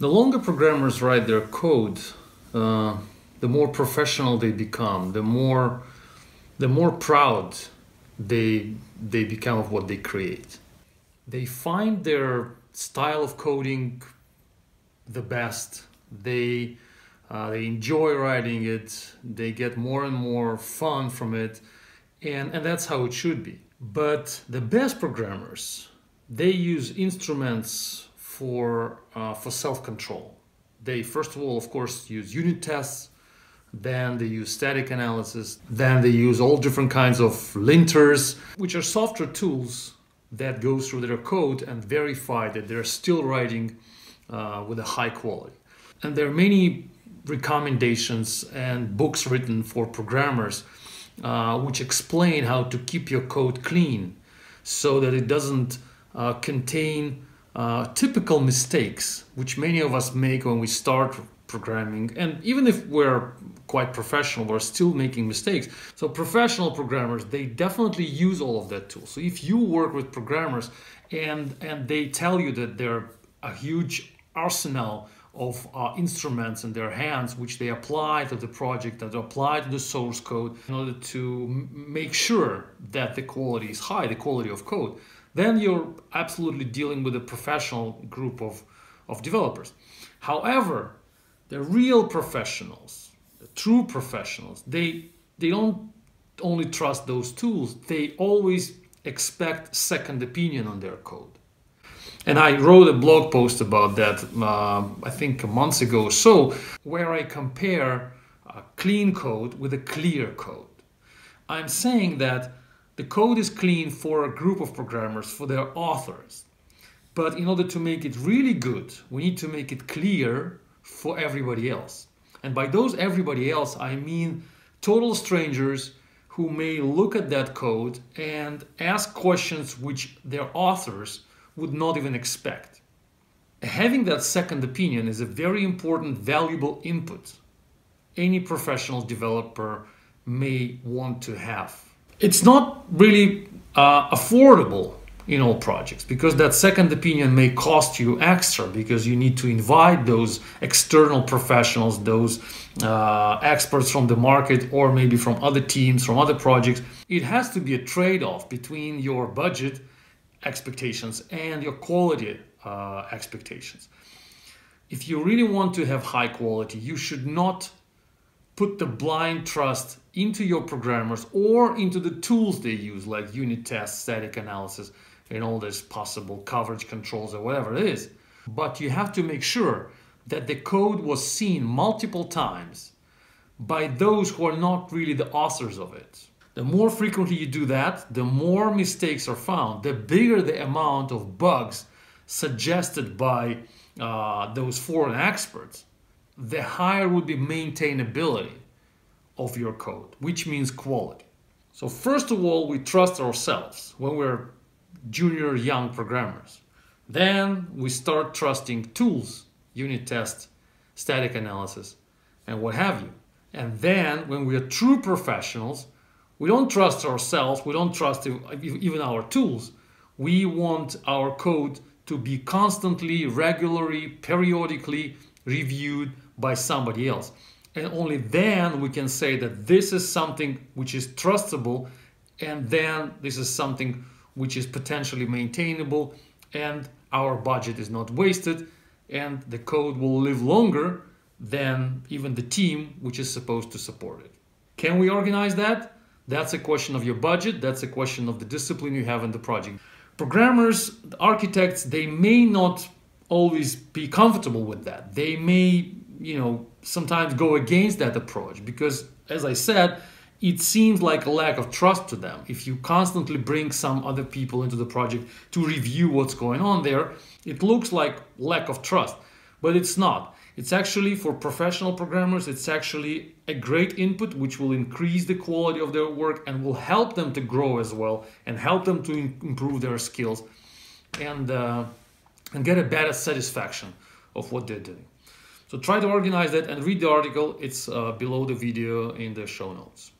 The longer programmers write their code, uh, the more professional they become, the more, the more proud they, they become of what they create. They find their style of coding the best. They, uh, they enjoy writing it. They get more and more fun from it. And, and that's how it should be. But the best programmers, they use instruments for, uh, for self-control. They first of all, of course, use unit tests, then they use static analysis, then they use all different kinds of linters, which are software tools that go through their code and verify that they're still writing uh, with a high quality. And there are many recommendations and books written for programmers uh, which explain how to keep your code clean so that it doesn't uh, contain uh, typical mistakes which many of us make when we start programming. And even if we're quite professional we're still making mistakes. So professional programmers they definitely use all of that tool. So if you work with programmers and and they tell you that they're a huge arsenal of uh, instruments in their hands which they apply to the project that apply to the source code in order to make sure that the quality is high the quality of code then you're absolutely dealing with a professional group of, of developers. However, the real professionals, the true professionals, they, they don't only trust those tools, they always expect second opinion on their code. And I wrote a blog post about that, uh, I think a month ago or so, where I compare clean code with a clear code. I'm saying that the code is clean for a group of programmers, for their authors. But in order to make it really good, we need to make it clear for everybody else. And by those everybody else, I mean total strangers who may look at that code and ask questions which their authors would not even expect. Having that second opinion is a very important, valuable input any professional developer may want to have it's not really uh, affordable in all projects because that second opinion may cost you extra because you need to invite those external professionals those uh, experts from the market or maybe from other teams from other projects. It has to be a trade-off between your budget expectations and your quality uh, expectations. If you really want to have high quality you should not put the blind trust into your programmers or into the tools they use like unit tests, static analysis, and all these possible coverage controls or whatever it is. But you have to make sure that the code was seen multiple times by those who are not really the authors of it. The more frequently you do that, the more mistakes are found, the bigger the amount of bugs suggested by uh, those foreign experts the higher would be maintainability of your code, which means quality. So first of all, we trust ourselves when we're junior young programmers. Then we start trusting tools, unit tests, static analysis, and what have you. And then when we are true professionals, we don't trust ourselves, we don't trust even our tools. We want our code to be constantly, regularly, periodically reviewed by somebody else. And only then we can say that this is something which is trustable, and then this is something which is potentially maintainable, and our budget is not wasted, and the code will live longer than even the team which is supposed to support it. Can we organize that? That's a question of your budget, that's a question of the discipline you have in the project. Programmers, architects, they may not always be comfortable with that. They may you know sometimes go against that approach because as i said it seems like a lack of trust to them. If you constantly bring some other people into the project to review what's going on there it looks like lack of trust but it's not. It's actually for professional programmers it's actually a great input which will increase the quality of their work and will help them to grow as well and help them to improve their skills and uh, and get a better satisfaction of what they're doing so try to organize that and read the article. It's uh, below the video in the show notes.